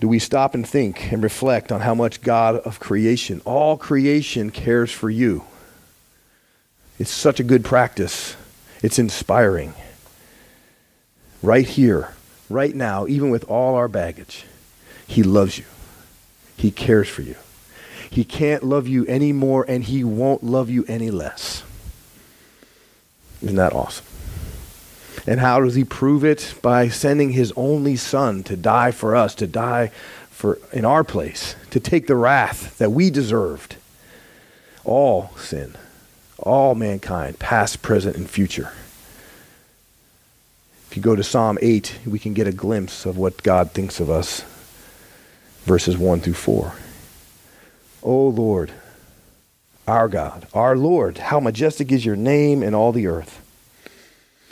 Do we stop and think and reflect on how much God of creation, all creation, cares for you? It's such a good practice. It's inspiring. Right here, right now, even with all our baggage, He loves you. He cares for you. He can't love you any more, and He won't love you any less. Isn't that awesome? And how does He prove it? By sending His only Son to die for us, to die for, in our place, to take the wrath that we deserved. All sin, all mankind, past, present, and future. If you go to Psalm 8, we can get a glimpse of what God thinks of us. Verses 1 through 4. O Lord, our God, our Lord, how majestic is your name in all the earth.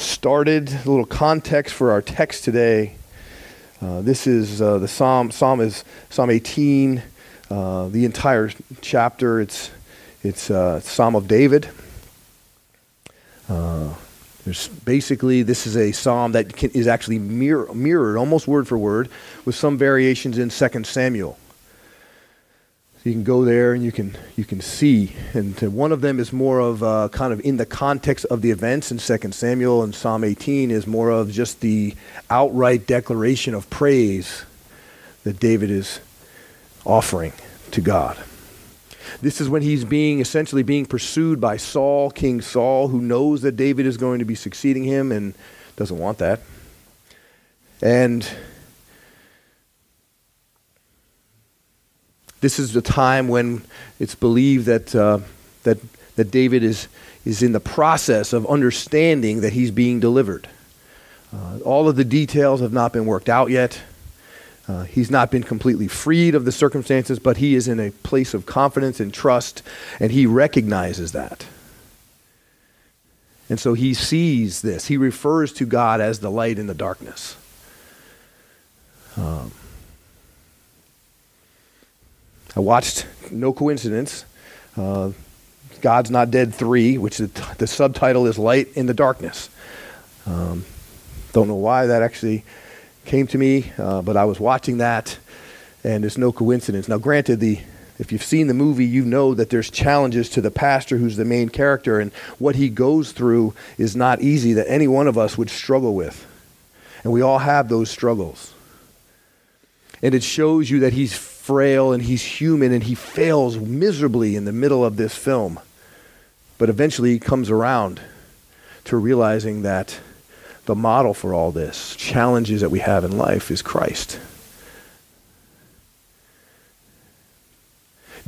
started. A little context for our text today. Uh, this is uh, the psalm. Psalm is Psalm 18. Uh, the entire chapter. It's it's uh, Psalm of David. Uh, there's basically this is a psalm that can, is actually mirror, mirrored almost word for word with some variations in 2 Samuel. So you can go there and you can you can see, and one of them is more of uh, kind of in the context of the events in 2 Samuel, and Psalm 18 is more of just the outright declaration of praise that David is offering to God. This is when he's being essentially being pursued by Saul, King Saul, who knows that David is going to be succeeding him and doesn't want that. And This is the time when it's believed that, uh, that, that David is, is in the process of understanding that he's being delivered. Uh, all of the details have not been worked out yet. Uh, he's not been completely freed of the circumstances, but he is in a place of confidence and trust, and he recognizes that. And so he sees this. He refers to God as the light in the darkness. Um, I watched, no coincidence, uh, God's Not Dead 3, which the, the, subtitle is Light in the Darkness. Um, don't know why that actually came to me, uh, but I was watching that, and it's no coincidence. Now, granted, the if you've seen the movie, you know that there's challenges to the pastor who's the main character, and what he goes through is not easy that any one of us would struggle with. And we all have those struggles. And it shows you that he's frail and he's human and he fails miserably in the middle of this film. But eventually he comes around to realizing that the model for all this, challenges that we have in life, is Christ.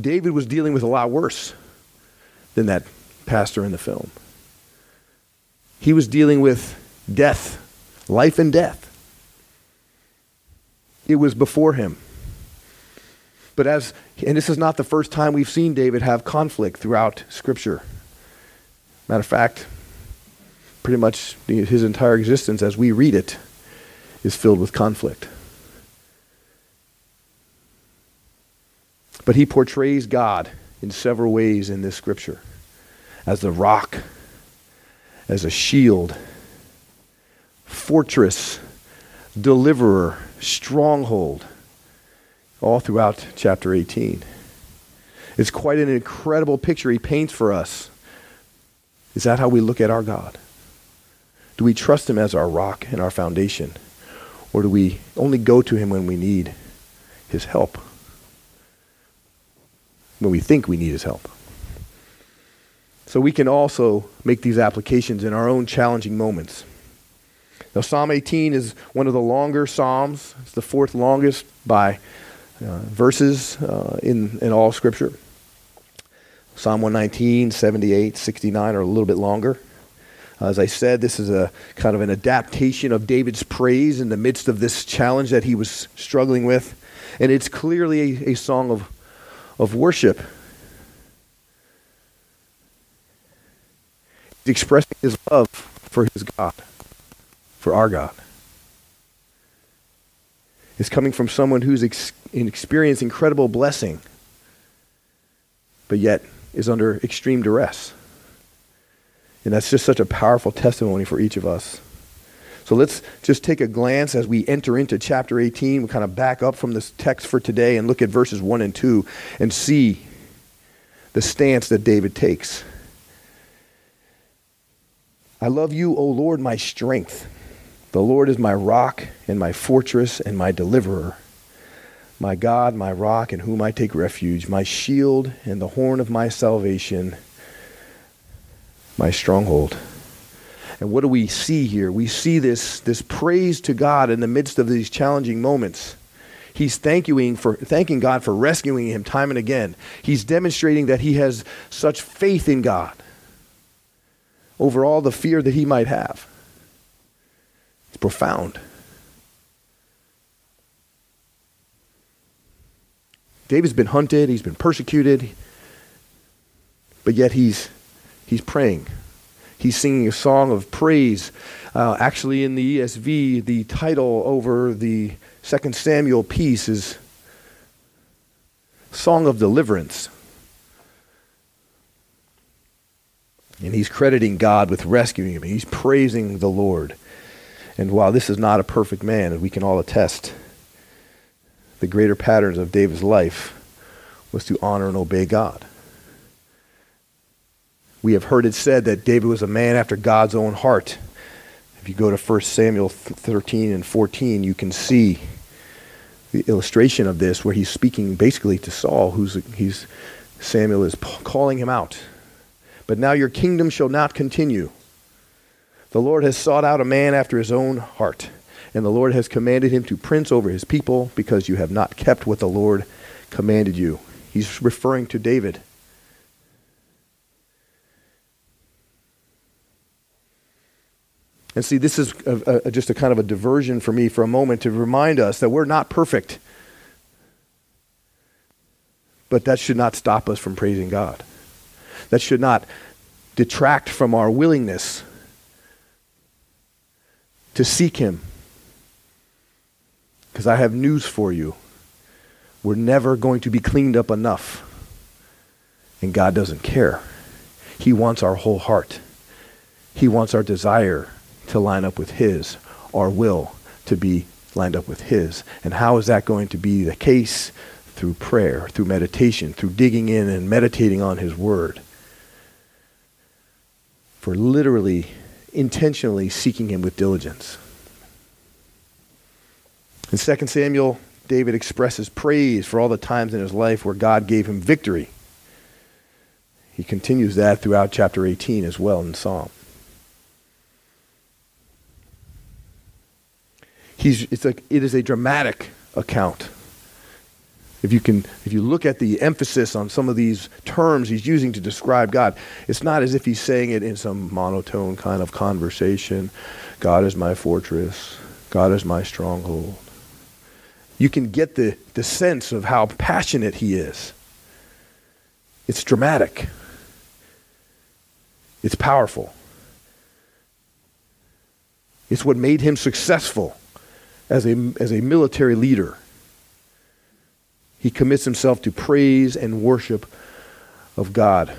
David was dealing with a lot worse than that pastor in the film. He was dealing with death, life and death. It was before him. But as, and this is not the first time we've seen David have conflict throughout Scripture. Matter of fact, pretty much his entire existence as we read it is filled with conflict. But he portrays God in several ways in this scripture as the rock, as a shield, fortress, deliverer, stronghold all throughout chapter 18. It's quite an incredible picture he paints for us. Is that how we look at our God? Do we trust him as our rock and our foundation? Or do we only go to him when we need his help. When we think we need his help. So we can also make these applications in our own challenging moments. Now, Psalm 18 is one of the longer Psalms. It's the fourth longest by verses uh, in, in all Scripture. Psalm 119, 78, 69 are a little bit longer. As I said, this is a kind of an adaptation of David's praise in the midst of this challenge that he was struggling with. And it's clearly a, a song of, of worship. He's expressing his love for his God for our God. It's coming from someone who's ex- experienced incredible blessing, but yet is under extreme duress. And that's just such a powerful testimony for each of us. So let's just take a glance as we enter into chapter 18. We kind of back up from this text for today and look at verses 1 and 2 and see the stance that David takes. I love you, O Lord, my strength. The Lord is my rock and my fortress and my deliverer, my God, my rock in whom I take refuge, my shield and the horn of my salvation, my stronghold. And what do we see here? We see this, this praise to God in the midst of these challenging moments. He's thanking, for, thanking God for rescuing him time and again. He's demonstrating that he has such faith in God over all the fear that he might have. Profound. David's been hunted, he's been persecuted, but yet he's, he's praying. He's singing a song of praise. Uh, actually, in the ESV, the title over the Second Samuel piece is Song of Deliverance. And he's crediting God with rescuing him. He's praising the Lord. And while this is not a perfect man, as we can all attest, the greater patterns of David's life was to honor and obey God. We have heard it said that David was a man after God's own heart. If you go to 1 Samuel 13 and 14, you can see the illustration of this where he's speaking basically to Saul, who's he's Samuel is calling him out. But now your kingdom shall not continue. The Lord has sought out a man after his own heart, and the Lord has commanded him to prince over his people because you have not kept what the Lord commanded you. He's referring to David. And see, this is a, a, just a kind of a diversion for me for a moment to remind us that we're not perfect. But that should not stop us from praising God. That should not detract from our willingness to seek Him. Because I have news for you. We're never going to be cleaned up enough. And God doesn't care. He wants our whole heart. He wants our desire to line up with His, our will to be lined up with His. And how is that going to be the case? Through prayer, through meditation, through digging in and meditating on His Word. For literally intentionally seeking him with diligence. In 2 Samuel, David expresses praise for all the times in his life where God gave him victory. He continues that throughout chapter 18 as well in Psalm. He's, it's a, it is a dramatic account if you can if you look at the emphasis on some of these terms he's using to describe god it's not as if he's saying it in some monotone kind of conversation. God is my fortress. God is my stronghold. You can get the, the sense of how passionate he is. It's dramatic. It's powerful. It's what made him successful as a, as a military leader he commits himself to praise and worship of God.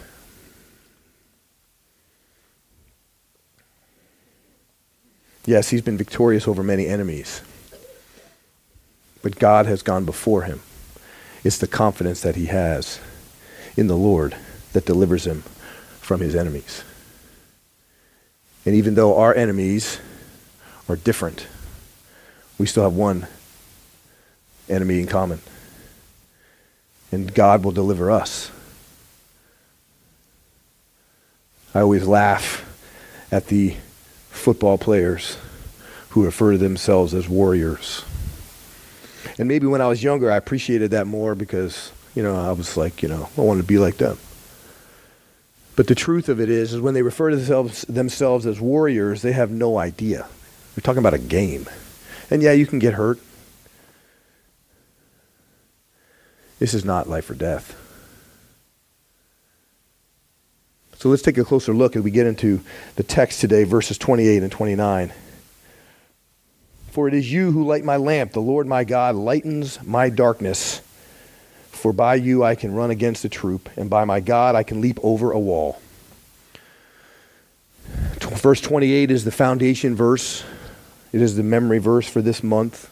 Yes, he's been victorious over many enemies, but God has gone before him. It's the confidence that he has in the Lord that delivers him from his enemies. And even though our enemies are different, we still have one enemy in common and God will deliver us. I always laugh at the football players who refer to themselves as warriors. And maybe when I was younger, I appreciated that more because, you know, I was like, you know, I wanted to be like them. But the truth of it is, is when they refer to themselves, themselves as warriors, they have no idea. They're talking about a game. And yeah, you can get hurt. This is not life or death. So let's take a closer look as we get into the text today, verses 28 and 29. For it is you who light my lamp. The Lord my God lightens my darkness. For by you I can run against a troop, and by my God I can leap over a wall. Verse 28 is the foundation verse, it is the memory verse for this month.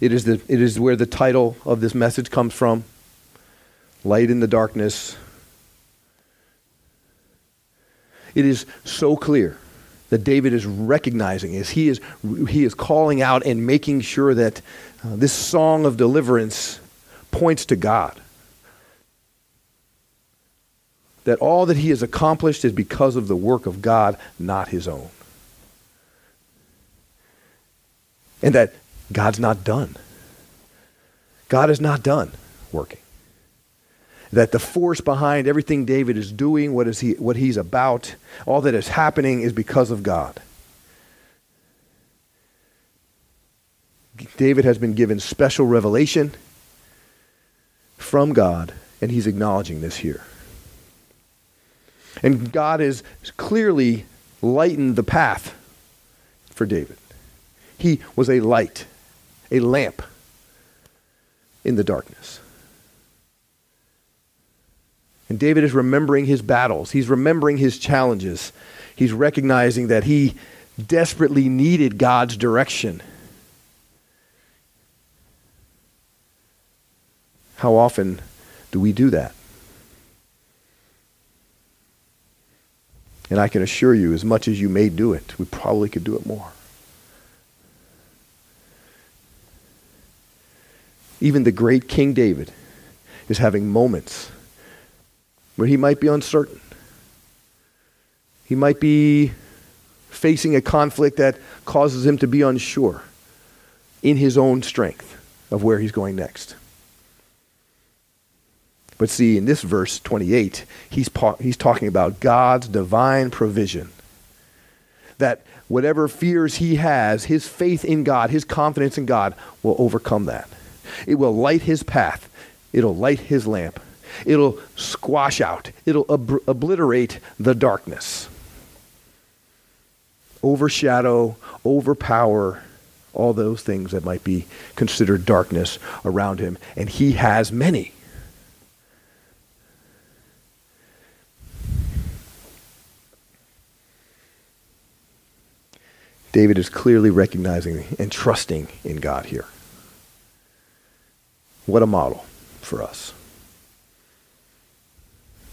It is, the, it is where the title of this message comes from Light in the Darkness. It is so clear that David is recognizing as he is, he is calling out and making sure that uh, this song of deliverance points to God. That all that he has accomplished is because of the work of God, not his own. And that God's not done. God is not done working. That the force behind everything David is doing, what, is he, what he's about, all that is happening is because of God. David has been given special revelation from God, and he's acknowledging this here. And God has clearly lightened the path for David. He was a light, a lamp in the darkness. And David is remembering his battles. He's remembering his challenges. He's recognizing that he desperately needed God's direction. How often do we do that? And I can assure you, as much as you may do it, we probably could do it more. Even the great King David is having moments where he might be uncertain. He might be facing a conflict that causes him to be unsure in his own strength of where he's going next. But see, in this verse 28, he's, he's talking about God's divine provision. That whatever fears he has, his faith in God, his confidence in God will overcome that. It will light his path. It'll light his lamp. It'll squash out. It'll ob- obliterate the darkness. Overshadow, overpower all those things that might be considered darkness around him. And he has many. David is clearly recognizing and trusting in God here. What a model for us.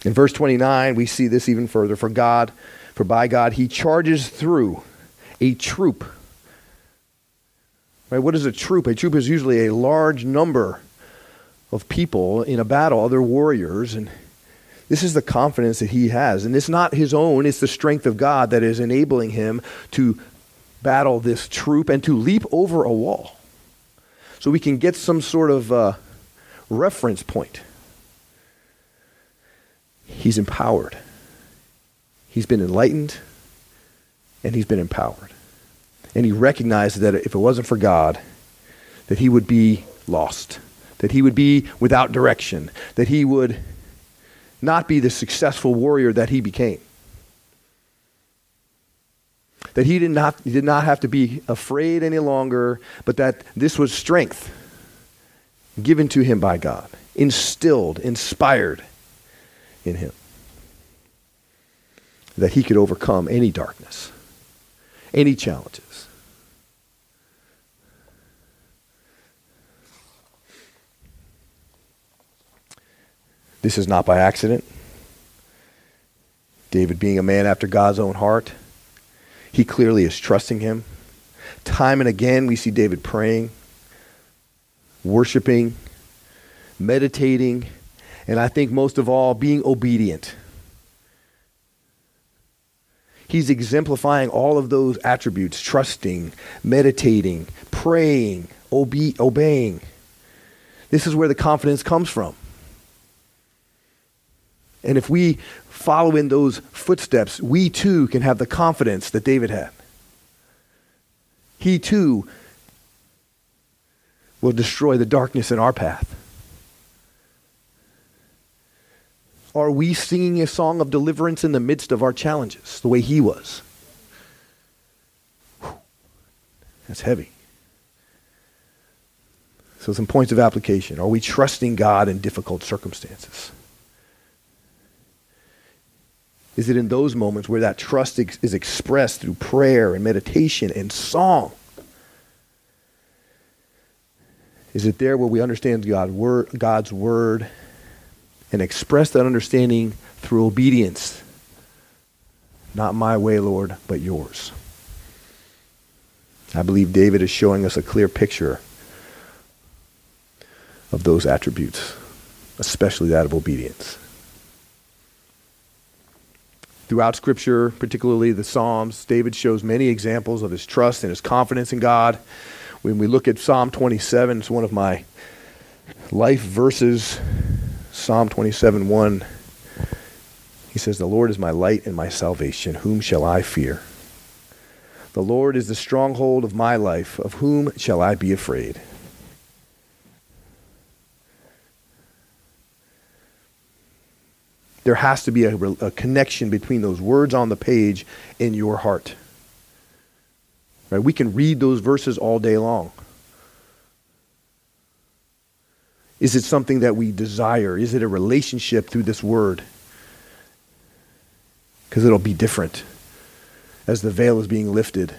In verse 29, we see this even further. For God, for by God, he charges through a troop. Right? What is a troop? A troop is usually a large number of people in a battle, other warriors, and this is the confidence that he has. And it's not his own, it's the strength of God that is enabling him to battle this troop and to leap over a wall. So we can get some sort of uh, reference point. He's empowered. He's been enlightened and he's been empowered. And he recognized that if it wasn't for God, that he would be lost, that he would be without direction, that he would not be the successful warrior that he became. That he did not, he did not have to be afraid any longer, but that this was strength given to him by God, instilled, inspired in him. That he could overcome any darkness, any challenges. This is not by accident. David, being a man after God's own heart, he clearly is trusting him. Time and again, we see David praying worshiping, meditating, and I think most of all, being obedient. He's exemplifying all of those attributes trusting, meditating, praying, obe- obeying. This is where the confidence comes from. And if we follow in those footsteps, we too can have the confidence that David had. He too will destroy the darkness in our path. Are we singing a song of deliverance in the midst of our challenges, the way he was? Whew. That's heavy. So, some points of application. Are we trusting God in difficult circumstances? Is it in those moments where that trust ex- is expressed through prayer and meditation and song? Is it there where we understand God, word, God's word and express that understanding through obedience? Not my way, Lord, but yours. I believe David is showing us a clear picture of those attributes, especially that of obedience. Throughout Scripture, particularly the Psalms, David shows many examples of his trust and his confidence in God. When we look at Psalm 27, it's one of my life verses. Psalm 27 1. He says, The Lord is my light and my salvation. Whom shall I fear? The Lord is the stronghold of my life. Of whom shall I be afraid? There has to be a, a connection between those words on the page in your heart. Right? We can read those verses all day long. Is it something that we desire? Is it a relationship through this word? Because it'll be different as the veil is being lifted.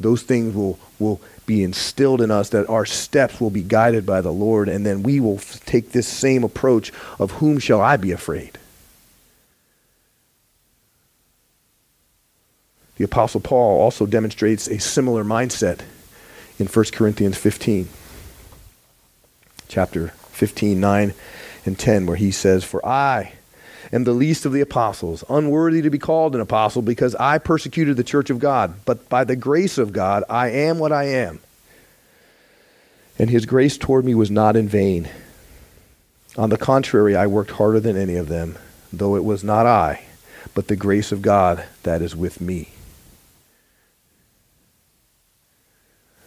Those things will, will be instilled in us, that our steps will be guided by the Lord, and then we will f- take this same approach of whom shall I be afraid? The Apostle Paul also demonstrates a similar mindset in 1 Corinthians 15, chapter 15, 9 and 10, where he says, For I am the least of the apostles, unworthy to be called an apostle, because I persecuted the church of God. But by the grace of God, I am what I am. And his grace toward me was not in vain. On the contrary, I worked harder than any of them, though it was not I, but the grace of God that is with me.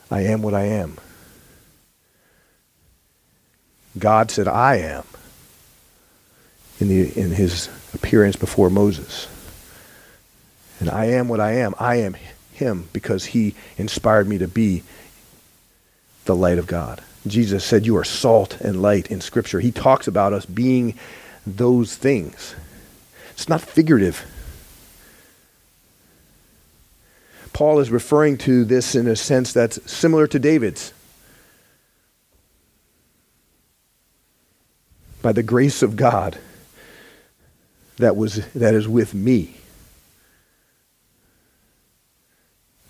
I am what I am. God said, I am in, the, in his appearance before Moses. And I am what I am. I am him because he inspired me to be the light of God. Jesus said, You are salt and light in Scripture. He talks about us being those things. It's not figurative. Paul is referring to this in a sense that's similar to David's. By the grace of God that, was, that is with me,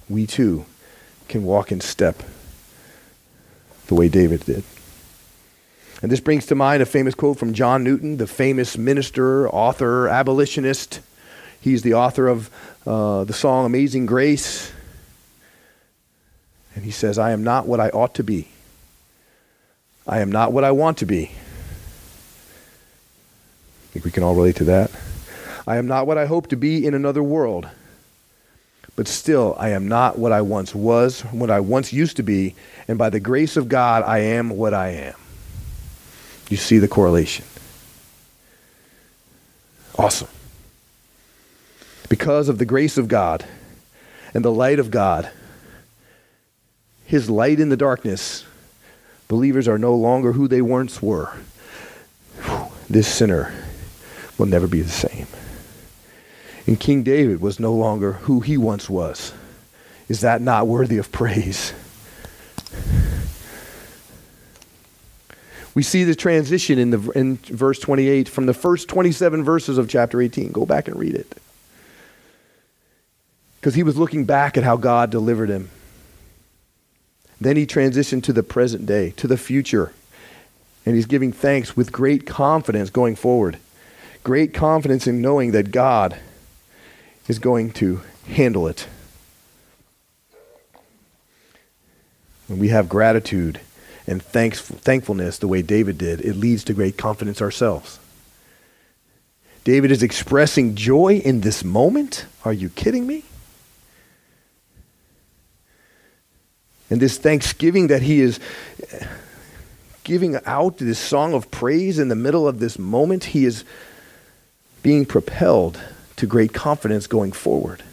we too can walk in step the way David did. And this brings to mind a famous quote from John Newton, the famous minister, author, abolitionist. He's the author of uh, the song Amazing Grace. And he says, I am not what I ought to be. I am not what I want to be. Think we can all relate to that. I am not what I hope to be in another world. But still, I am not what I once was, what I once used to be, and by the grace of God, I am what I am. You see the correlation. Awesome. Because of the grace of God and the light of God, His light in the darkness, believers are no longer who they once were. This sinner will never be the same. And King David was no longer who he once was. Is that not worthy of praise? We see the transition in, the, in verse 28 from the first 27 verses of chapter 18. Go back and read it. Because he was looking back at how God delivered him, Then he transitioned to the present day, to the future. And he's giving thanks with great confidence going forward. Great confidence in knowing that God is going to handle it. When we have gratitude and thanks, thankfulness the way David did, it leads to great confidence ourselves. David is expressing joy in this moment. Are you kidding me? And this thanksgiving that he is giving out this song of praise in the middle of this moment, he is being propelled to great confidence going forward.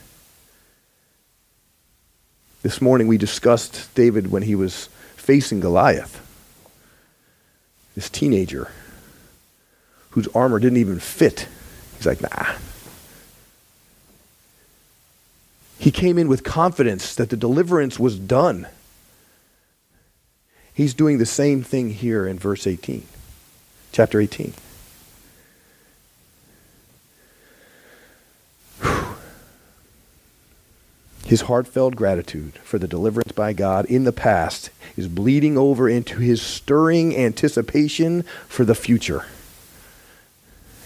This morning we discussed David when he was facing Goliath, this teenager whose armor didn't even fit. He's like, nah. He came in with confidence that the deliverance was done. He's doing the same thing here in verse 18, chapter 18. His heartfelt gratitude for the deliverance by God in the past is bleeding over into his stirring anticipation for the future.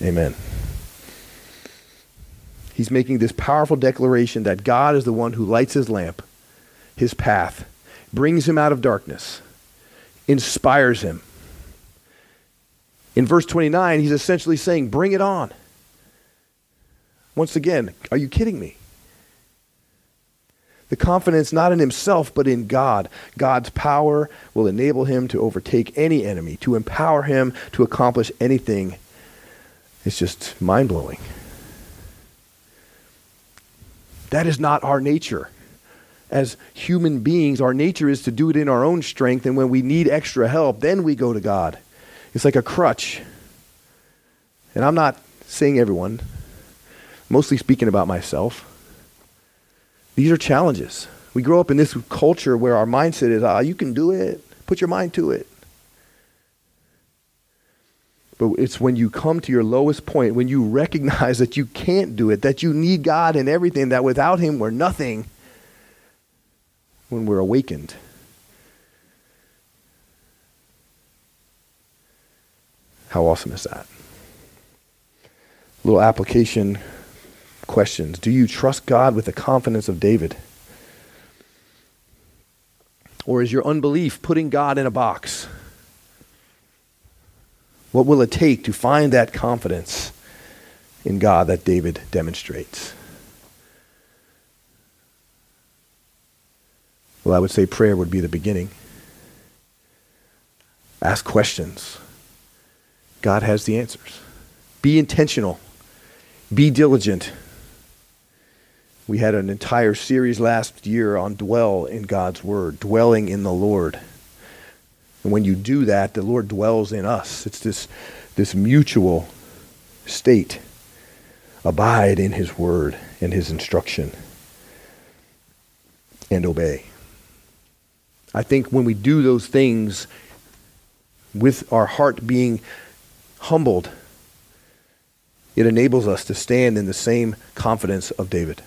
Amen. He's making this powerful declaration that God is the one who lights his lamp, his path, brings him out of darkness inspires him. In verse 29, he's essentially saying, Bring it on. Once again, are you kidding me? The confidence not in himself, but in God. God's power will enable him to overtake any enemy, to empower him to accomplish anything. It's just mind blowing. That is not our nature as human beings, our nature is to do it in our own strength, and when we need extra help, then we go to God. It's like a crutch. And I'm not saying everyone, mostly speaking about myself. These are challenges. We grow up in this culture where our mindset is, ah, you can do it. Put your mind to it. But it's when you come to your lowest point, when you recognize that you can't do it, that you need God in everything, that without Him we're nothing when we're awakened. How awesome is that? Little application questions. Do you trust God with the confidence of David? Or is your unbelief putting God in a box? What will it take to find that confidence in God that David demonstrates? Well, I would say prayer would be the beginning. Ask questions. God has the answers. Be intentional. Be diligent. We had an entire series last year on dwell in God's Word, dwelling in the Lord. And when you do that, the Lord dwells in us. It's this, this mutual state. Abide in His Word and His instruction and obey. I think when we do those things with our heart being humbled, it enables us to stand in the same confidence of David.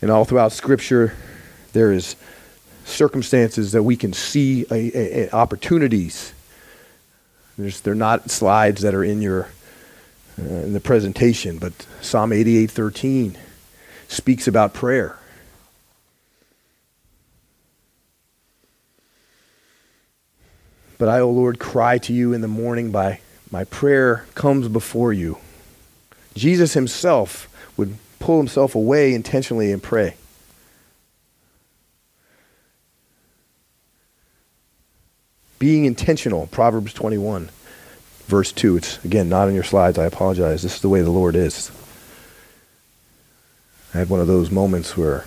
And all throughout Scripture, there is circumstances that we can see a, a, a opportunities. There's, they're not slides that are in your uh, in the presentation, but Psalm 88:13 speaks about prayer. But I, O Lord, cry to you in the morning by my prayer comes before you. Jesus himself would pull himself away intentionally and pray. Being intentional, Proverbs 21, verse 2. It's, again, not on your slides. I apologize. This is the way the Lord is. I had one of those moments where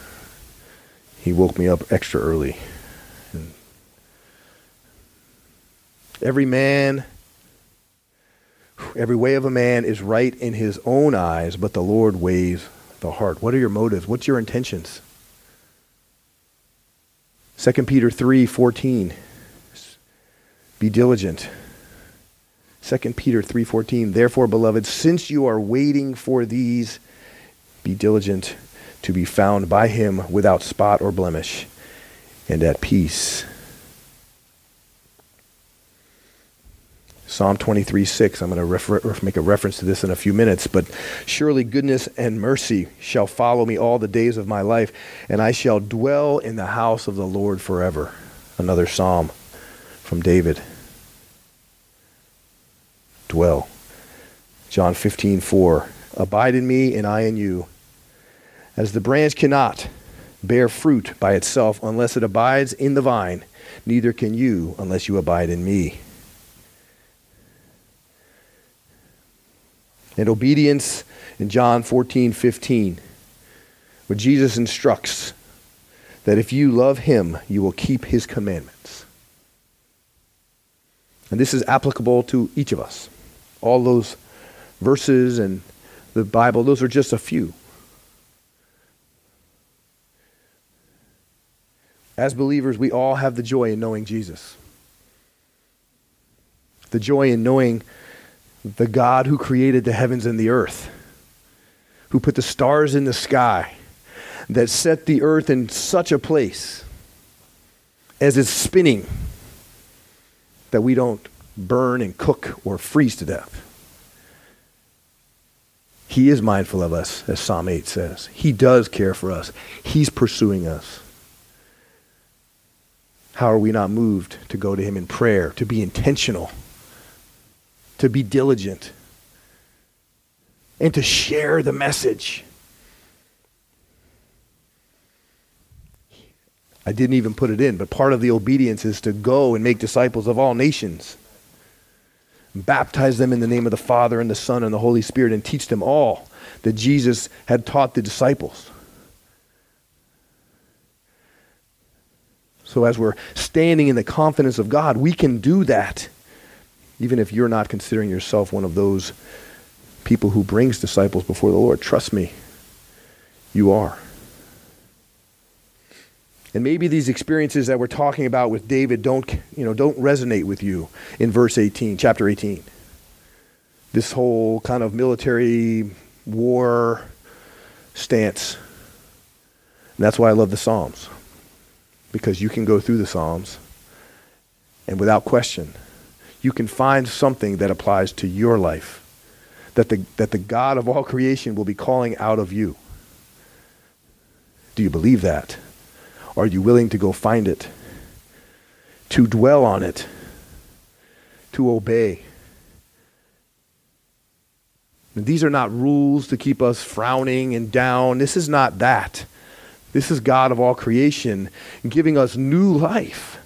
he woke me up extra early. Every man, every way of a man is right in his own eyes, but the Lord weighs the heart. What are your motives? What's your intentions? 2 Peter 3 14. Be diligent. 2 Peter 3:14 Therefore beloved since you are waiting for these be diligent to be found by him without spot or blemish and at peace. Psalm 23 6. I'm going to refer- make a reference to this in a few minutes. But surely goodness and mercy shall follow me all the days of my life, and I shall dwell in the house of the Lord forever. Another psalm from David. Dwell. John 15 4. Abide in me, and I in you. As the branch cannot bear fruit by itself unless it abides in the vine, neither can you unless you abide in me. And obedience in John 14, 15, where Jesus instructs that if you love him, you will keep his commandments. And this is applicable to each of us. All those verses and the Bible, those are just a few. As believers, we all have the joy in knowing Jesus. The joy in knowing the God who created the heavens and the earth, who put the stars in the sky, that set the earth in such a place as it's spinning that we don't burn and cook or freeze to death. He is mindful of us, as Psalm 8 says. He does care for us. He's pursuing us. How are we not moved to go to Him in prayer, to be intentional? To be diligent, and to share the message. I didn't even put it in, but part of the obedience is to go and make disciples of all nations. Baptize them in the name of the Father and the Son and the Holy Spirit and teach them all that Jesus had taught the disciples. So, as we're standing in the confidence of God, we can do that even if you're not considering yourself one of those people who brings disciples before the Lord. Trust me, you are. And maybe these experiences that we're talking about with David don't, you know, don't resonate with you in verse 18, chapter 18. This whole kind of military war stance. And that's why I love the Psalms. Because you can go through the Psalms and without question you can find something that applies to your life, that the, that the God of all creation will be calling out of you. Do you believe that? Are you willing to go find it? To dwell on it? To obey? And these are not rules to keep us frowning and down. This is not that. This is God of all creation giving us new life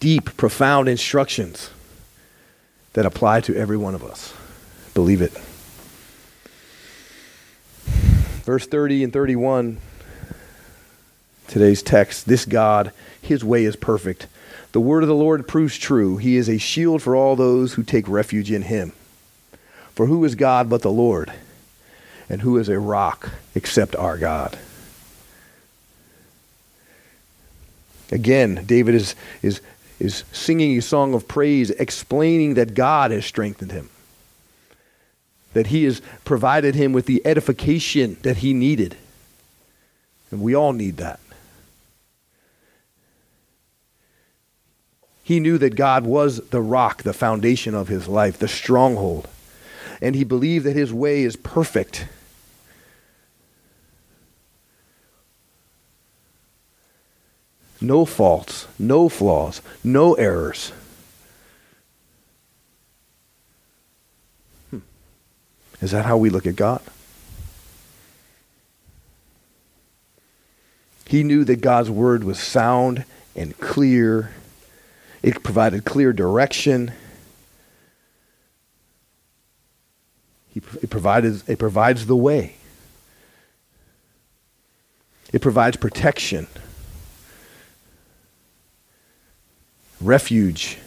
deep, profound instructions that apply to every one of us. Believe it. Verse 30 and 31, today's text this God, his way is perfect. The word of the Lord proves true. He is a shield for all those who take refuge in him. For who is God but the Lord? And who is a rock except our God? Again, David is, is is singing a song of praise, explaining that God has strengthened him, that he has provided him with the edification that he needed. And we all need that. He knew that God was the rock, the foundation of his life, the stronghold. And he believed that his way is perfect no faults, no flaws, no errors. Hmm. Is that how we look at God? He knew that God's word was sound and clear. It provided clear direction. He, it, provided, it provides the way. It provides protection. Refuge.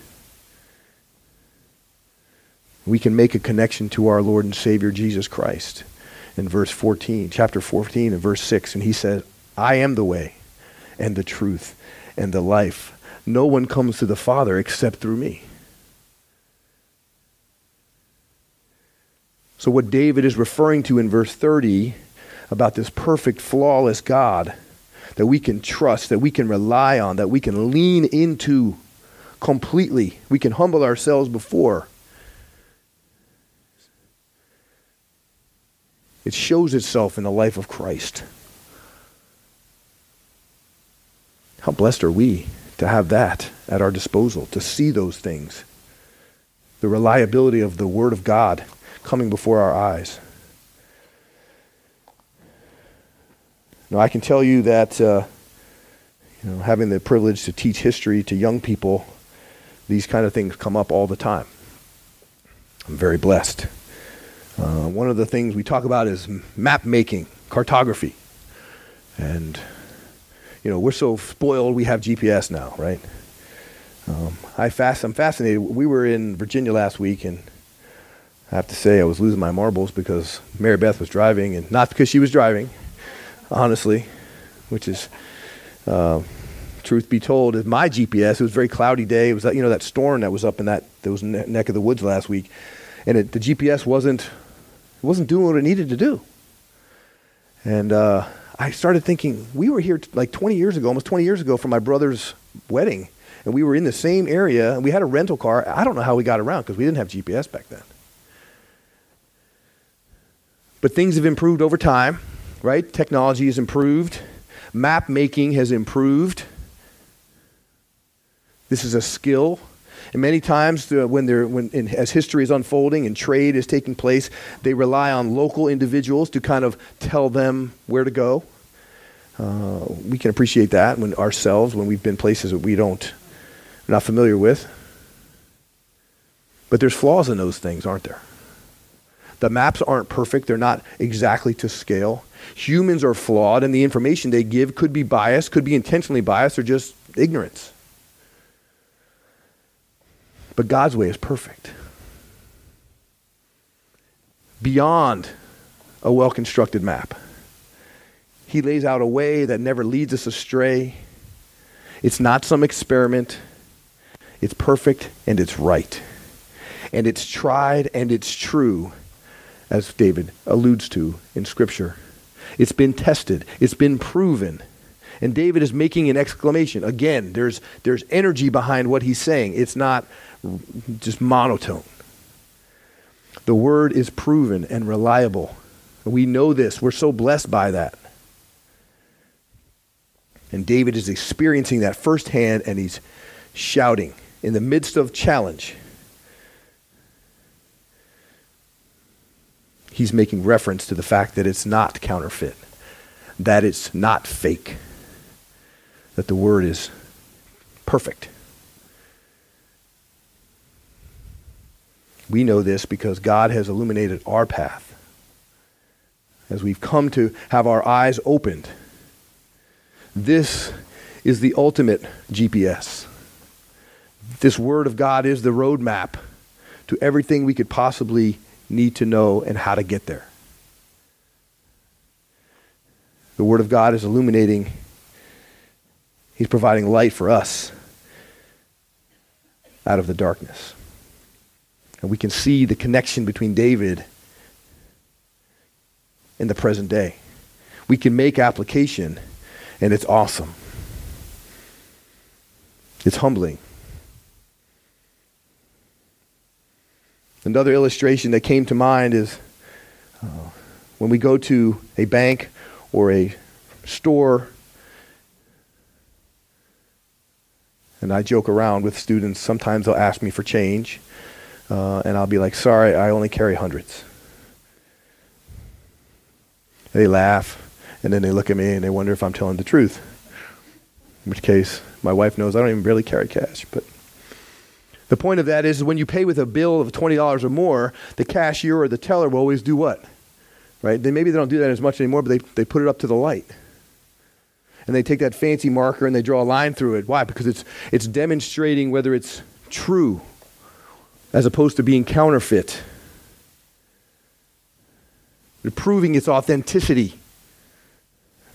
We can make a connection to our Lord and Savior Jesus Christ in verse 14, chapter 14 and verse 6. And he says, I am the way and the truth and the life. No one comes to the Father except through me. So, what David is referring to in verse 30 about this perfect, flawless God that we can trust, that we can rely on, that we can lean into completely, we can humble ourselves before. It shows itself in the life of Christ. How blessed are we to have that at our disposal, to see those things. The reliability of the Word of God coming before our eyes. Now, I can tell you that uh, you know, having the privilege to teach history to young people, these kind of things come up all the time. I'm very blessed. Uh, one of the things we talk about is map making, cartography. And, you know, we're so spoiled we have GPS now, right? Um, I fast, I'm fascinated. We were in Virginia last week, and I have to say I was losing my marbles because Mary Beth was driving, and not because she was driving, honestly, which is, uh, truth be told, is my GPS. It was a very cloudy day. It was that you know that storm that was up in that those ne- neck of the woods last week, and it, the GPS wasn't it wasn't doing what it needed to do. And uh, I started thinking, we were here t- like 20 years ago, almost 20 years ago, for my brother's wedding, and we were in the same area, and we had a rental car. I don't know how we got around because we didn't have GPS back then. But things have improved over time right? Technology has improved, map making has improved. This is a skill. And many times, uh, when they're, when, in, as history is unfolding and trade is taking place, they rely on local individuals to kind of tell them where to go. Uh, we can appreciate that when ourselves, when we've been places that we don't, not familiar with. But there's flaws in those things, aren't there? The maps aren't perfect, they're not exactly to scale. Humans are flawed, and the information they give could be biased, could be intentionally biased, or just ignorance. But God's way is perfect. Beyond a well constructed map, He lays out a way that never leads us astray. It's not some experiment, it's perfect and it's right. And it's tried and it's true as David alludes to in Scripture. It's been tested, it's been proven. And David is making an exclamation. Again, there's, there's energy behind what he's saying, it's not just monotone. The word is proven and reliable. We know this. We're so blessed by that. And David is experiencing that firsthand, and he's shouting in the midst of challenge. he's making reference to the fact that it's not counterfeit, that it's not fake, that the word is perfect. We know this because God has illuminated our path. As we've come to have our eyes opened, this is the ultimate GPS. This Word of God is the roadmap to everything we could possibly need to know and how to get there. The Word of God is illuminating, He's providing light for us out of the darkness. And we can see the connection between David and the present day. We can make application, and it's awesome. It's humbling. Another illustration that came to mind is uh, when we go to a bank or a store, and I joke around with students. Sometimes they'll ask me for change, uh, and I'll be like, sorry, I only carry hundreds. They laugh, and then they look at me and they wonder if I'm telling the truth. In which case, my wife knows I don't even really carry cash, but the point of that is when you pay with a bill of $20 or more, the cashier or the teller will always do what? Right? They, maybe they don't do that as much anymore, but they, they put it up to the light. And they take that fancy marker and they draw a line through it. Why? Because it's, it's demonstrating whether it's true as opposed to being counterfeit. They're proving its authenticity.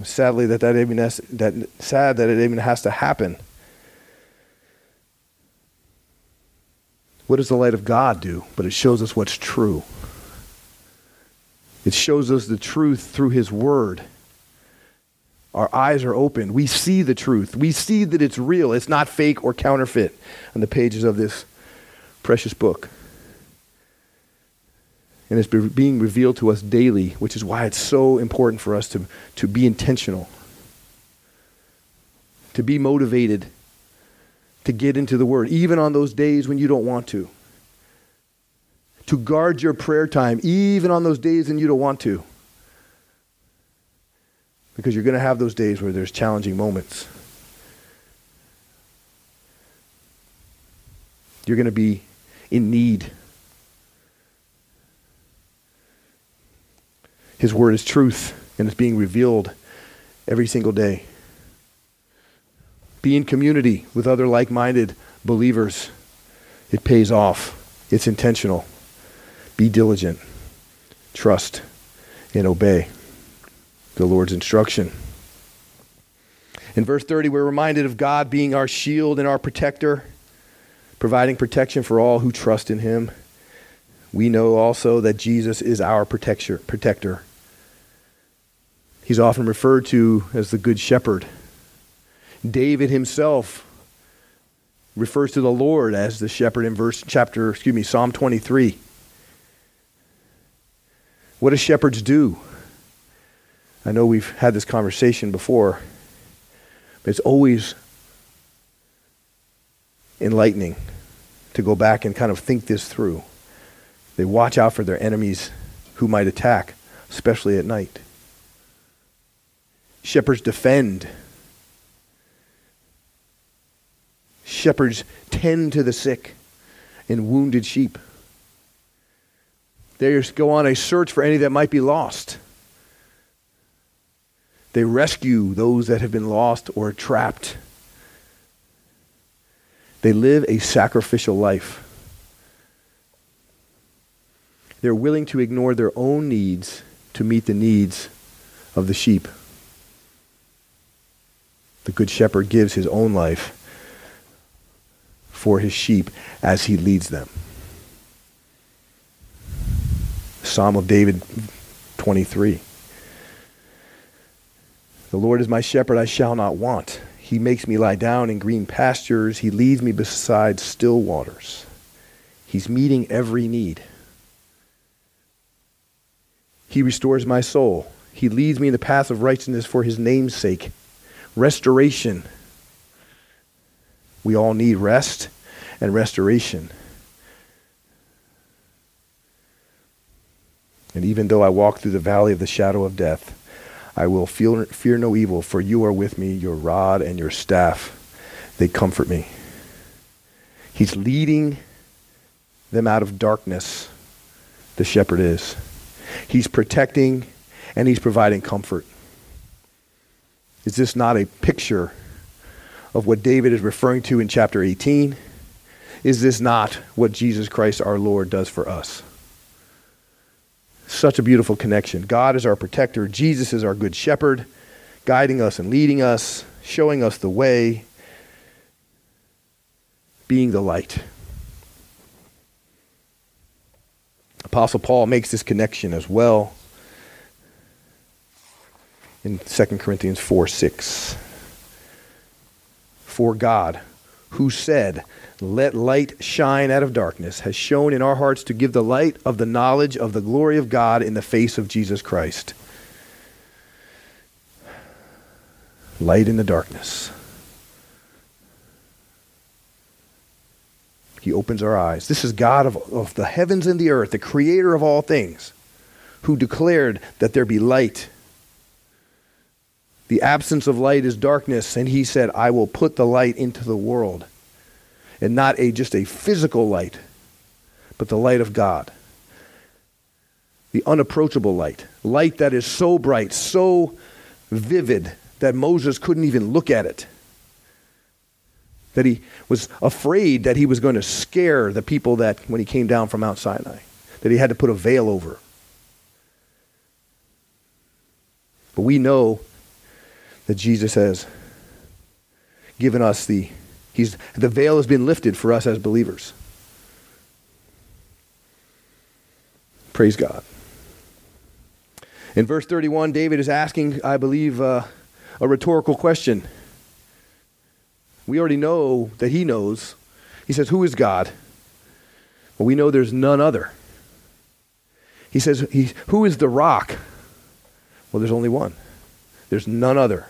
Sadly, that, that, even has, that sad that it even has to happen. What does the light of God do? But it shows us what's true. It shows us the truth through His Word. Our eyes are open. We see the truth. We see that it's real. It's not fake or counterfeit on the pages of this precious book. And it's being revealed to us daily, which is why it's so important for us to, to be intentional, to be motivated, to get into the Word, even on those days when you don't want to. To guard your prayer time, even on those days when you don't want to. Because you're going to have those days where there's challenging moments. You're going to be in need. His word is truth, and it's being revealed every single day. Be in community with other like minded believers. It pays off, it's intentional. Be diligent, trust, and obey the Lord's instruction. In verse 30, we're reminded of God being our shield and our protector, providing protection for all who trust in Him. We know also that Jesus is our protector. He's often referred to as the Good Shepherd. David himself refers to the Lord as the shepherd in verse chapter, excuse me, Psalm 23. What do shepherds do? I know we've had this conversation before, but it's always enlightening to go back and kind of think this through. They watch out for their enemies who might attack, especially at night. Shepherds defend. Shepherds tend to the sick and wounded sheep. They go on a search for any that might be lost. They rescue those that have been lost or trapped. They live a sacrificial life. They're willing to ignore their own needs to meet the needs of the sheep. The Good Shepherd gives his own life for his sheep as he leads them. Psalm of David 23. The Lord is my shepherd, I shall not want. He makes me lie down in green pastures. He leads me beside still waters. He's meeting every need. He restores my soul. He leads me in the path of righteousness for his name's sake. Restoration. We all need rest and restoration. And even though I walk through the valley of the shadow of death, I will feel, fear no evil, for you are with me, your rod and your staff, they comfort me. He's leading them out of darkness, the shepherd is. He's protecting and he's providing comfort. Is this not a picture of what David is referring to in chapter 18? Is this not what Jesus Christ our Lord does for us? Such a beautiful connection. God is our protector, Jesus is our good shepherd, guiding us and leading us, showing us the way, being the light. Apostle Paul makes this connection as well in 2 Corinthians 4 6. For God, who said, let light shine out of darkness, has shone in our hearts to give the light of the knowledge of the glory of God in the face of Jesus Christ. Light in the darkness. He opens our eyes. This is God of, of the heavens and the earth, the creator of all things, who declared that there be light. The absence of light is darkness, and he said, I will put the light into the world and not a just a physical light, but the light of God. The unapproachable light. Light that is so bright, so vivid that Moses couldn't even look at it. That he was afraid that he was going to scare the people that when he came down from Mount Sinai, that he had to put a veil over. But we know that Jesus has given us the He's, the veil has been lifted for us as believers. Praise God. In verse 31, David is asking, I believe, uh, a rhetorical question. We already know that he knows. He says, Who is God? Well, we know there's none other. He says, he, Who is the rock? Well, there's only one. There's none other.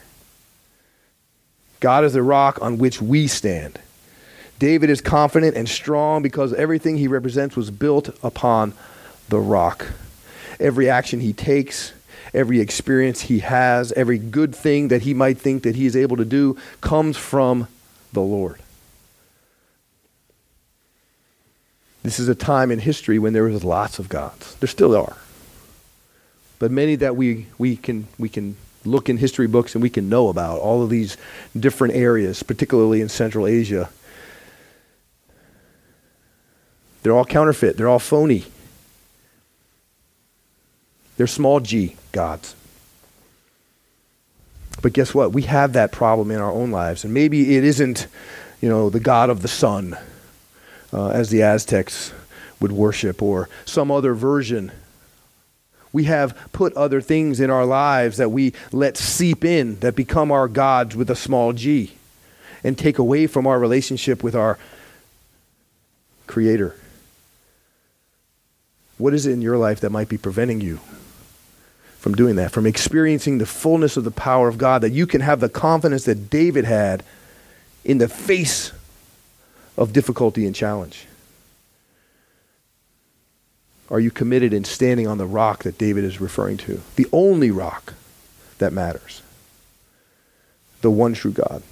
God is the rock on which we stand. David is confident and strong because everything he represents was built upon the rock. Every action he takes, every experience he has, every good thing that he might think that he is able to do comes from the Lord. This is a time in history when there was lots of gods. There still are. But many that we, we, can, we can look in history books and we can know about, all of these different areas, particularly in Central Asia. They're all counterfeit, they're all phony. They're small g gods. But guess what? We have that problem in our own lives. And maybe it isn't, you know, the God of the sun, uh, as the Aztecs would worship, or some other version. We have put other things in our lives that we let seep in, that become our gods with a small g, and take away from our relationship with our Creator. What is it in your life that might be preventing you from doing that, from experiencing the fullness of the power of God, that you can have the confidence that David had in the face of difficulty and challenge? Are you committed in standing on the rock that David is referring to? The only rock that matters. The one true God.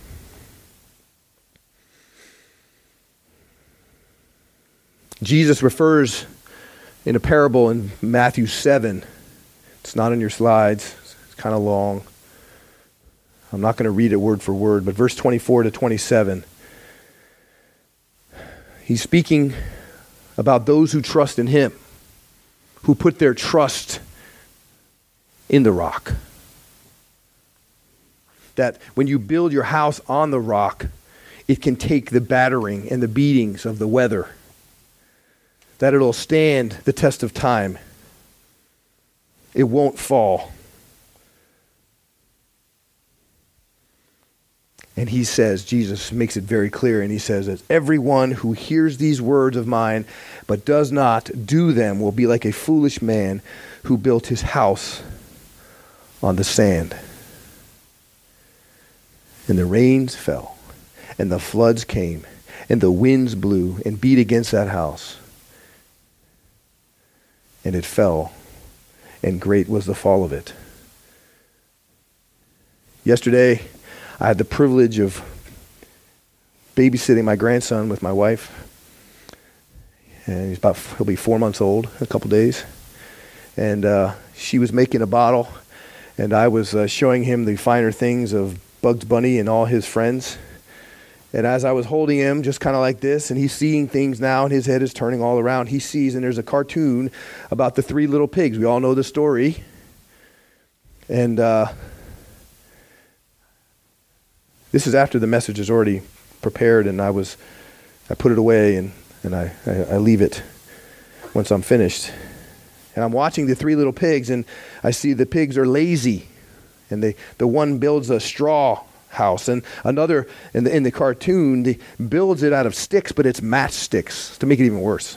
Jesus refers in a parable in Matthew 7 it's not on your slides, it's kind of long. I'm not going to read it word for word, but verse 24 to 27. He's speaking about those who trust in him, who put their trust in the rock. That when you build your house on the rock, it can take the battering and the beatings of the weather. That it'll stand the test of time it won't fall. And he says, Jesus makes it very clear, and he says that everyone who hears these words of mine but does not do them will be like a foolish man who built his house on the sand. And the rains fell, and the floods came, and the winds blew and beat against that house, and it fell and great was the fall of it. Yesterday, I had the privilege of babysitting my grandson with my wife. And he's about, he'll be four months old in a couple days. And uh, she was making a bottle, and I was uh, showing him the finer things of Bugs Bunny and all his friends. And as I was holding him, just kind of like this, and he's seeing things now, and his head is turning all around, he sees, and there's a cartoon about the three little pigs. We all know the story. And uh, this is after the message is already prepared, and I was, I put it away, and, and I, I, I leave it once I'm finished. And I'm watching the three little pigs, and I see the pigs are lazy. And they, the one builds a straw house. And another in the, in the cartoon the, builds it out of sticks, but it's matchsticks to make it even worse.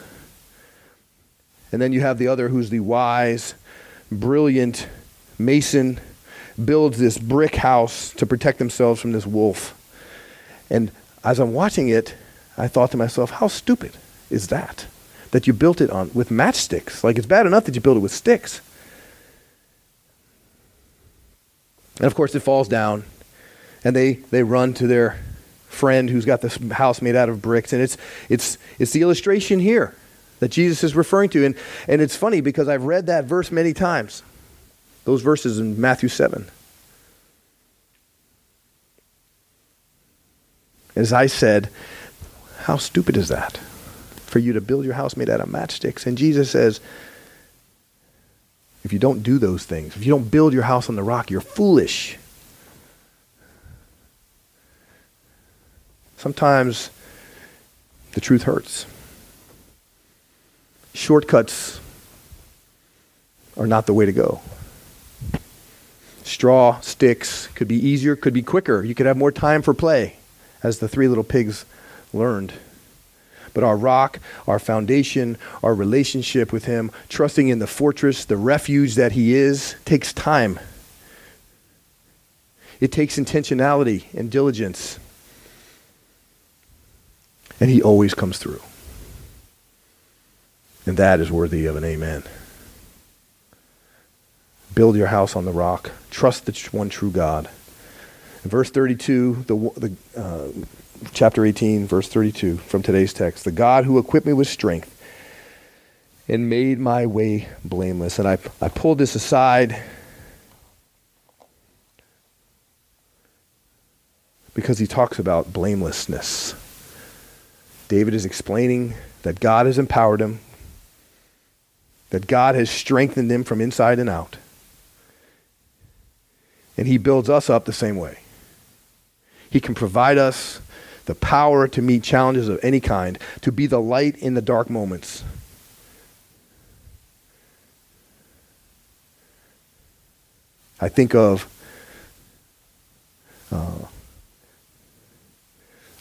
And then you have the other who's the wise, brilliant mason, builds this brick house to protect themselves from this wolf. And as I'm watching it, I thought to myself, how stupid is that? That you built it on with matchsticks. Like it's bad enough that you build it with sticks. And of course, it falls down and they, they run to their friend who's got this house made out of bricks. And it's, it's, it's the illustration here that Jesus is referring to. And, and it's funny because I've read that verse many times, those verses in Matthew 7. As I said, how stupid is that for you to build your house made out of matchsticks? And Jesus says, if you don't do those things, if you don't build your house on the rock, you're foolish. Sometimes the truth hurts. Shortcuts are not the way to go. Straw, sticks, could be easier, could be quicker. You could have more time for play, as the three little pigs learned. But our rock, our foundation, our relationship with Him, trusting in the fortress, the refuge that He is, takes time. It takes intentionality and diligence. And He always comes through. And that is worthy of an amen. Build your house on the rock. Trust the one true God. In verse 32, the, the uh, chapter 18, verse 32 from today's text. The God who equipped me with strength and made my way blameless. And I, I pulled this aside because he talks about blamelessness. David is explaining that God has empowered him, that God has strengthened him from inside and out. And he builds us up the same way. He can provide us the power to meet challenges of any kind, to be the light in the dark moments. I think of uh,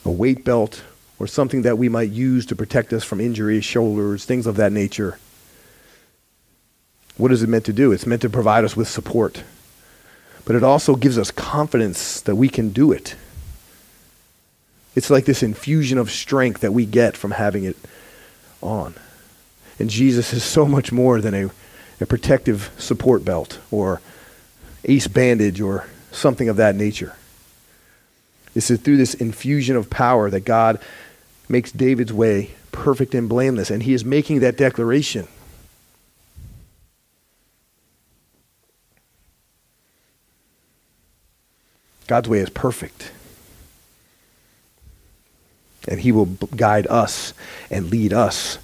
a weight belt or something that we might use to protect us from injuries, shoulders, things of that nature. What is it meant to do? It's meant to provide us with support. But it also gives us confidence that we can do it. It's like this infusion of strength that we get from having it on. And Jesus is so much more than a, a protective support belt or ace bandage or something of that nature. It's through this infusion of power that God makes David's way perfect and blameless. And he is making that declaration. God's way is perfect and he will guide us and lead us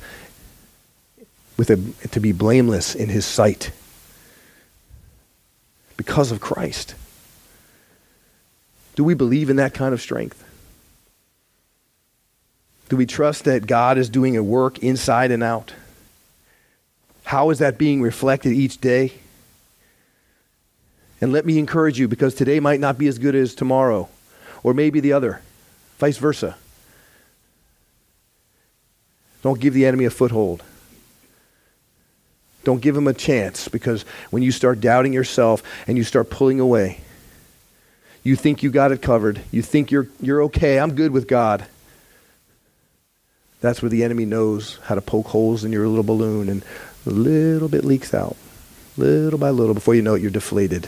with a, to be blameless in his sight because of Christ. Do we believe in that kind of strength? Do we trust that God is doing a work inside and out? How is that being reflected each day? And let me encourage you because today might not be as good as tomorrow, or maybe the other, vice versa. Don't give the enemy a foothold. Don't give him a chance because when you start doubting yourself and you start pulling away, you think you got it covered. You think you're, you're okay. I'm good with God. That's where the enemy knows how to poke holes in your little balloon and a little bit leaks out. Little by little. Before you know it, you're deflated.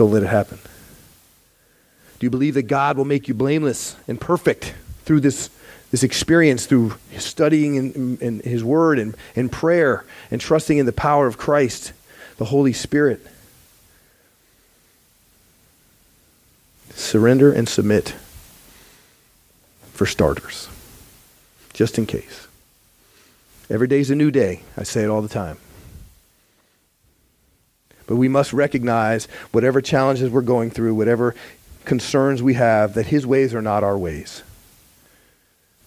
Don't let it happen. Do you believe that God will make you blameless and perfect through this this experience through studying in, in, His Word and, and prayer and trusting in the power of Christ, the Holy Spirit. Surrender and submit for starters, just in case. Every day is a new day. I say it all the time. But we must recognize whatever challenges we're going through, whatever concerns we have, that His ways are not our ways.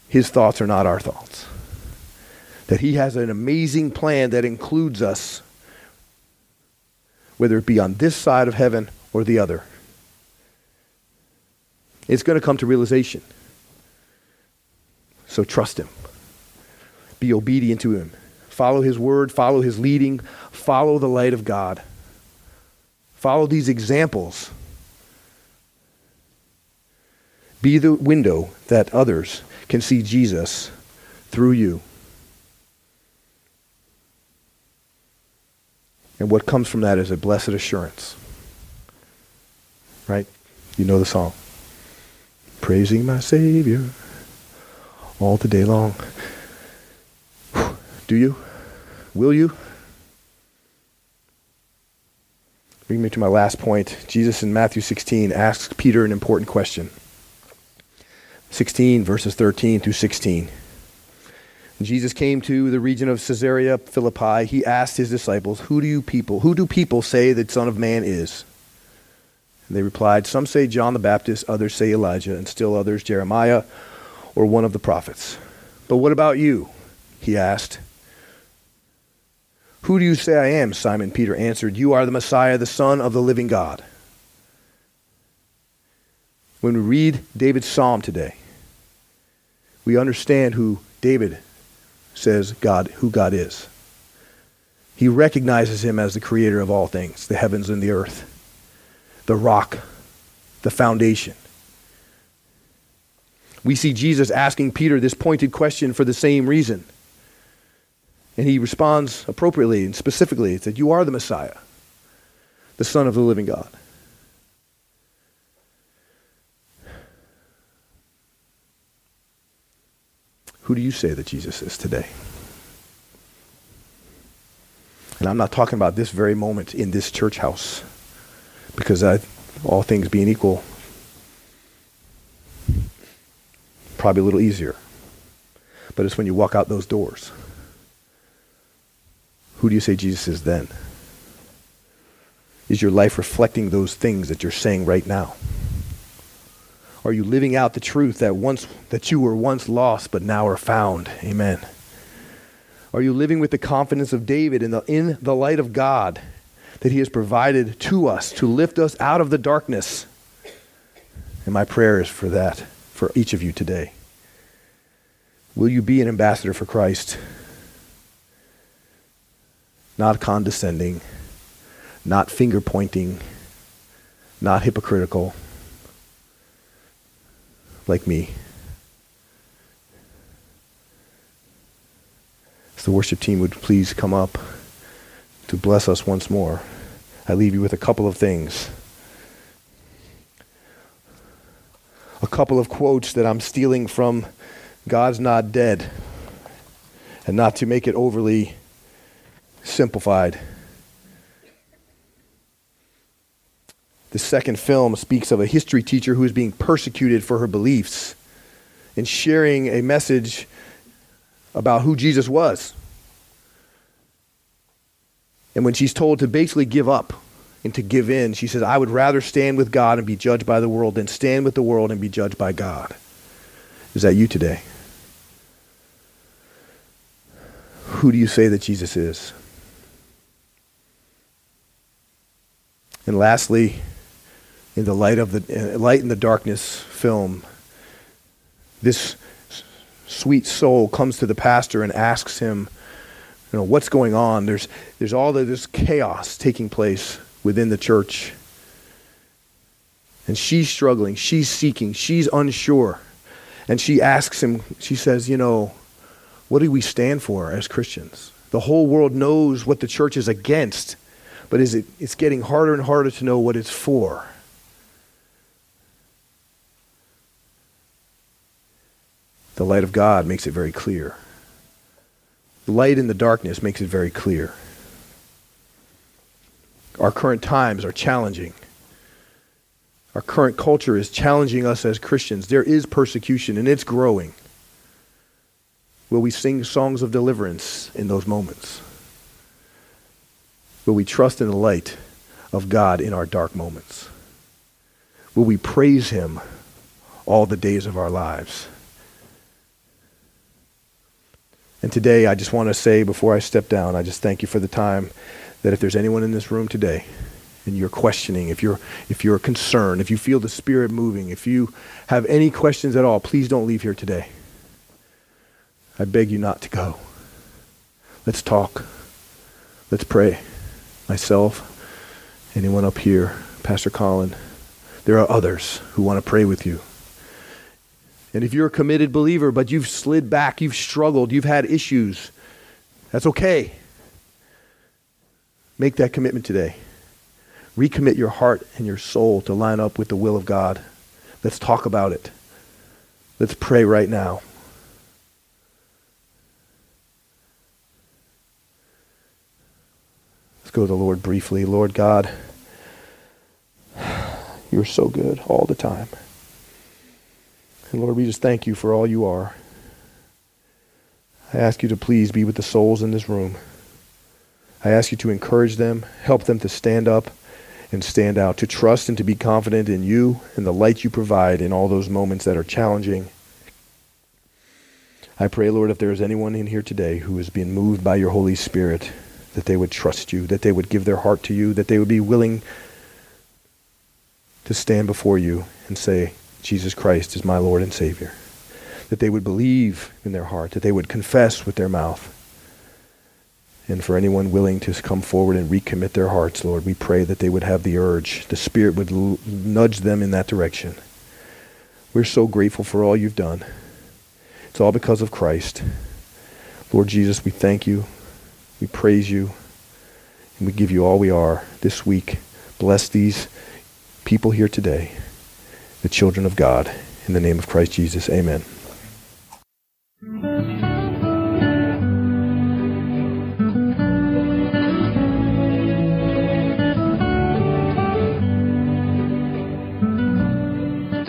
His thoughts are not our thoughts. That He has an amazing plan that includes us, whether it be on this side of heaven or the other. It's going to come to realization. So trust Him. Be obedient to Him. Follow His word, follow His leading, follow the light of God. Follow these examples. Be the window that others can see Jesus through you. And what comes from that is a blessed assurance. Right? You know the song. Praising my Savior all the day long. Do you? Will you? Bring me to my last point. Jesus in Matthew 16 asks Peter an important question. 16, verses 13 through 16. Jesus came to the region of Caesarea Philippi, he asked his disciples, Who do you people, who do people say the Son of Man is? And they replied, Some say John the Baptist, others say Elijah, and still others Jeremiah or one of the prophets. But what about you? He asked. Who do you say I am? Simon Peter answered, You are the Messiah, the Son of the living God. When we read David's psalm today, we understand who David says God, who God is. He recognizes him as the creator of all things, the heavens and the earth, the rock, the foundation. We see Jesus asking Peter this pointed question for the same reason. And he responds appropriately and specifically that you are the Messiah, the Son of the living God. Who do you say that Jesus is today? And I'm not talking about this very moment in this church house, because I, all things being equal, probably a little easier. But it's when you walk out those doors. Who do you say Jesus is then? Is your life reflecting those things that you're saying right now? Are you living out the truth that once that you were once lost but now are found? Amen. Are you living with the confidence of David in the in the light of God that he has provided to us to lift us out of the darkness? And my prayer is for that for each of you today. Will you be an ambassador for Christ? Not condescending, not finger pointing, not hypocritical like me. If the worship team would please come up to bless us once more, I leave you with a couple of things. A couple of quotes that I'm stealing from God's Not Dead, and not to make it overly simplified. The second film speaks of a history teacher who is being persecuted for her beliefs and sharing a message about who Jesus was. And when she's told to basically give up and to give in, she says, I would rather stand with God and be judged by the world than stand with the world and be judged by God. Is that you today? Who do you say that Jesus is? And lastly, in the light of the uh, light in the darkness film, this sweet soul comes to the pastor and asks him, you know, what's going on? There's there's all this chaos taking place within the church. And she's struggling, she's seeking, she's unsure. And she asks him, she says, you know, what do we stand for as Christians? The whole world knows what the church is against, but is it, it's getting harder and harder to know what it's for. The light of God makes it very clear. The light in the darkness makes it very clear. Our current times are challenging. Our current culture is challenging us as Christians. There is persecution, and it's growing. Will we sing songs of deliverance in those moments? Will we trust in the light of God in our dark moments? Will we praise Him all the days of our lives? And today, I just want to say before I step down, I just thank you for the time that if there's anyone in this room today and you're questioning, if you're, if you're concerned, if you feel the Spirit moving, if you have any questions at all, please don't leave here today. I beg you not to go. Let's talk. Let's pray. Myself, anyone up here, Pastor Colin, there are others who want to pray with you. And if you're a committed believer, but you've slid back, you've struggled, you've had issues, that's okay. Make that commitment today. Recommit your heart and your soul to line up with the will of God. Let's talk about it. Let's pray right now. Go to the Lord briefly. Lord God, you're so good all the time. And Lord, we just thank you for all you are. I ask you to please be with the souls in this room. I ask you to encourage them, help them to stand up and stand out, to trust and to be confident in you and the light you provide in all those moments that are challenging. I pray, Lord, if there is anyone in here today who is being moved by your Holy Spirit that they would trust you, that they would give their heart to you, that they would be willing to stand before you and say, Jesus Christ is my Lord and Savior. That they would believe in their heart, that they would confess with their mouth. And for anyone willing to come forward and recommit their hearts, Lord, we pray that they would have the urge, the Spirit would l- nudge them in that direction. We're so grateful for all you've done. It's all because of Christ. Lord Jesus, we thank you. We praise you. And we give you all we are this week. Bless these people here today, the children of God. In the name of Christ Jesus, amen.